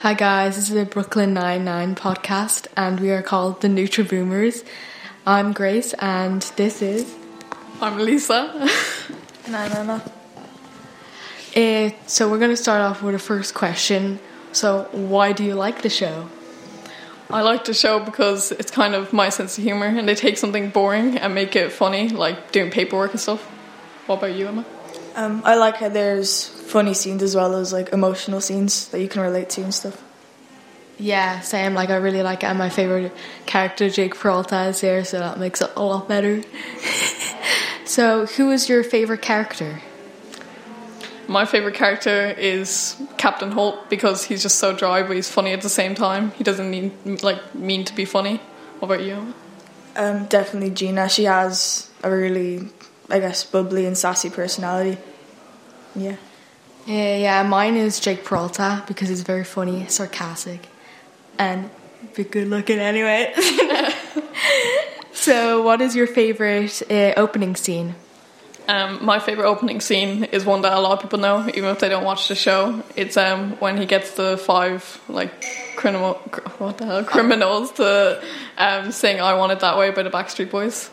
Hi guys, this is the Brooklyn Nine Nine podcast, and we are called the Nutra Boomers. I'm Grace, and this is I'm Lisa. no, no, no. Uh, so we're going to start off with a first question. So, why do you like the show? I like the show because it's kind of my sense of humor, and they take something boring and make it funny, like doing paperwork and stuff. What about you, Emma? Um, I like how there's funny scenes as well as like emotional scenes that you can relate to and stuff. Yeah, same. Like I really like it, and my favorite character, Jake Peralta, is there, so that makes it a lot better. so, who is your favorite character? My favorite character is Captain Holt because he's just so dry, but he's funny at the same time. He doesn't need like mean to be funny. What about you? Um, definitely Gina. She has a really, I guess, bubbly and sassy personality. Yeah. Yeah, yeah, mine is Jake Peralta because he's very funny, sarcastic, and be good looking anyway. so, what is your favorite uh, opening scene? Um, my favorite opening scene is one that a lot of people know, even if they don't watch the show. It's um, when he gets the five like criminal, what the hell, criminals to um, sing "I Want It That Way" by the Backstreet Boys.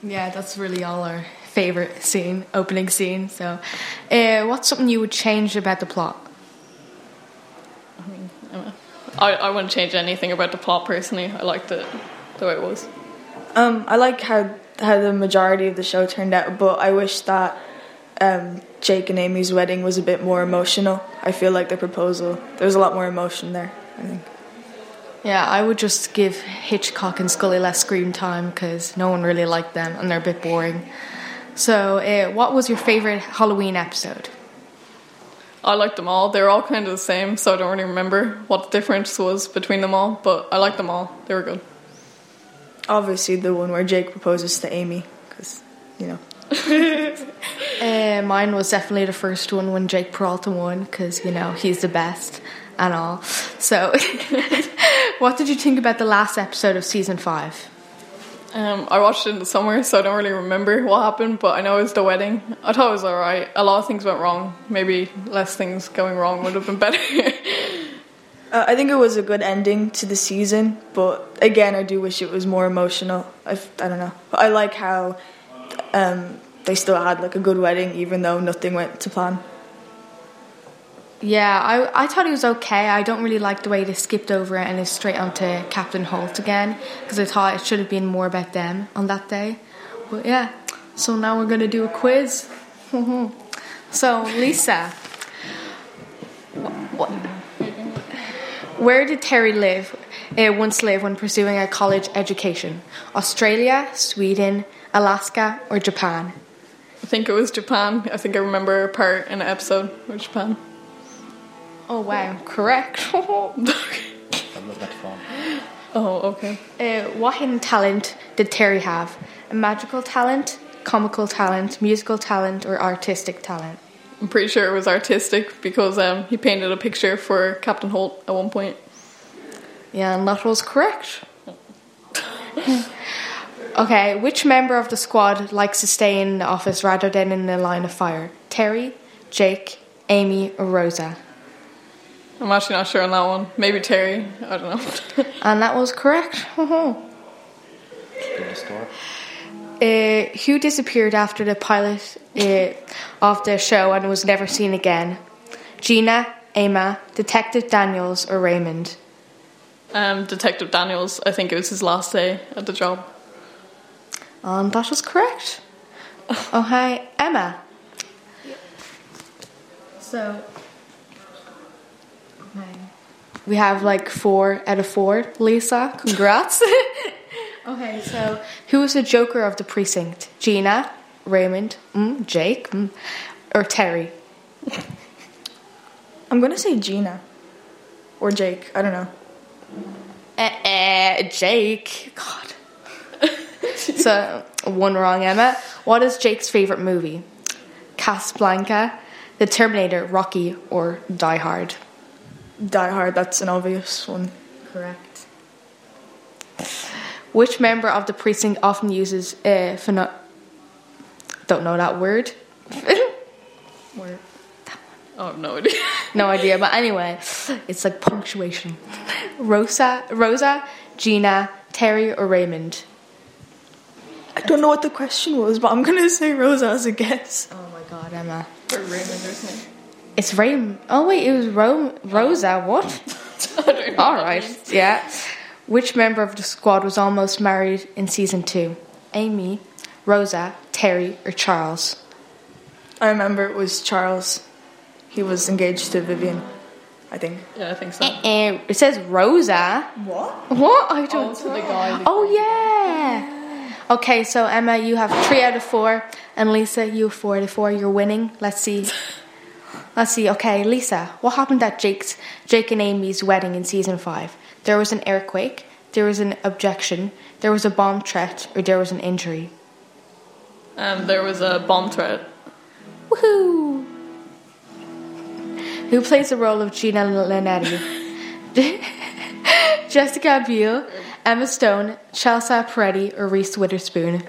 Yeah, that's really all our favorite scene, opening scene. So, uh, what's something you would change about the plot? I, mean, I, I wouldn't change anything about the plot personally. I liked it the way it was. Um, I like how how the majority of the show turned out, but I wish that um, Jake and Amy's wedding was a bit more emotional. I feel like the proposal there was a lot more emotion there. I think. Yeah, I would just give Hitchcock and Scully less screen time because no one really liked them and they're a bit boring. So, uh, what was your favorite Halloween episode? I liked them all. They're all kind of the same, so I don't really remember what the difference was between them all, but I liked them all. They were good. Obviously, the one where Jake proposes to Amy, because you know. Uh, mine was definitely the first one when Jake Peralta won because you know he's the best and all. So, what did you think about the last episode of season five? Um, I watched it in the summer, so I don't really remember what happened, but I know it was the wedding. I thought it was alright. A lot of things went wrong. Maybe less things going wrong would have been better. Uh, I think it was a good ending to the season, but again, I do wish it was more emotional. I, I don't know. But I like how um, they still had like a good wedding, even though nothing went to plan. Yeah, I, I thought he was okay. I don't really like the way they skipped over it and it's straight onto Captain Holt again because I thought it should have been more about them on that day. But yeah, so now we're going to do a quiz. so, Lisa, where did Terry live, uh, once live when pursuing a college education? Australia, Sweden, Alaska, or Japan? I think it was Japan. I think I remember a part in an episode with Japan. Oh wow, correct. That not fun. Oh, okay. Uh, what hidden talent did Terry have? A magical talent, comical talent, musical talent, or artistic talent? I'm pretty sure it was artistic because um, he painted a picture for Captain Holt at one point. Yeah, and that was correct. okay, which member of the squad likes to stay in the office rather than in the line of fire? Terry, Jake, Amy, or Rosa? I'm actually not sure on that one. Maybe Terry. I don't know. And that was correct. uh, In the who disappeared after the pilot uh, of the show and was never seen again? Gina, Emma, Detective Daniels, or Raymond? um, Detective Daniels. I think it was his last day at the job. And that was correct. Oh, hi, Emma. So, we have like four out of four. Lisa, congrats. okay, so who was the Joker of the precinct? Gina, Raymond, mm, Jake, mm, or Terry? I'm gonna say Gina or Jake. I don't know. Eh, eh, Jake. God. so, one wrong, Emma. What is Jake's favorite movie? Casablanca, The Terminator, Rocky, or Die Hard? Die Hard. That's an obvious one. Correct. Which member of the precinct often uses a uh, pheno- don't know that word. word. Oh, I have no idea. no idea. But anyway, it's like punctuation. Rosa, Rosa, Gina, Terry, or Raymond. I don't know what the question was, but I'm gonna say Rosa as a guess. Oh my god, Emma. Or Raymond or something. It's Raymond. Oh wait, it was Ro- Rosa. What? I don't know. All right, yeah. Which member of the squad was almost married in season two? Amy, Rosa, Terry, or Charles? I remember it was Charles. He was engaged to Vivian, I think. Yeah, I think so. Eh, it says Rosa. What? What? I don't. Oh, to the guy. Oh yeah. Okay, so Emma, you have three out of four, and Lisa, you have four out of four. You're winning. Let's see. Let's see. Okay, Lisa, what happened at Jake's Jake and Amy's wedding in season five? There was an earthquake. There was an objection. There was a bomb threat, or there was an injury. Um, there was a bomb threat. Woohoo! Who plays the role of Gina Linetti? Jessica Biel, Emma Stone, Chelsea Peretti, or Reese Witherspoon?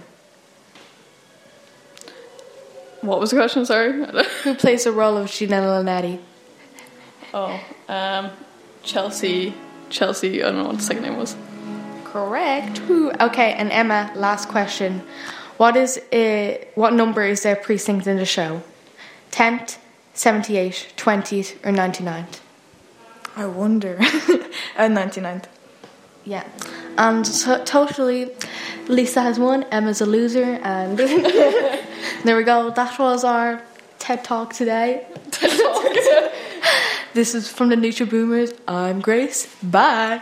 What was the question? Sorry. Who plays the role of Gina Linetti? oh, um, Chelsea. Chelsea. I don't know what the second name was. Correct. Woo. Okay, and Emma, last question. What is uh, what number is their precinct in the show? 10th, 78th, 20th, or 99th? I wonder. At 99th. Yeah. And so, totally, Lisa has won, Emma's a loser, and there we go. That was our TED Talk today. TED Talk. this is from the Nutri Boomers. I'm Grace. Bye.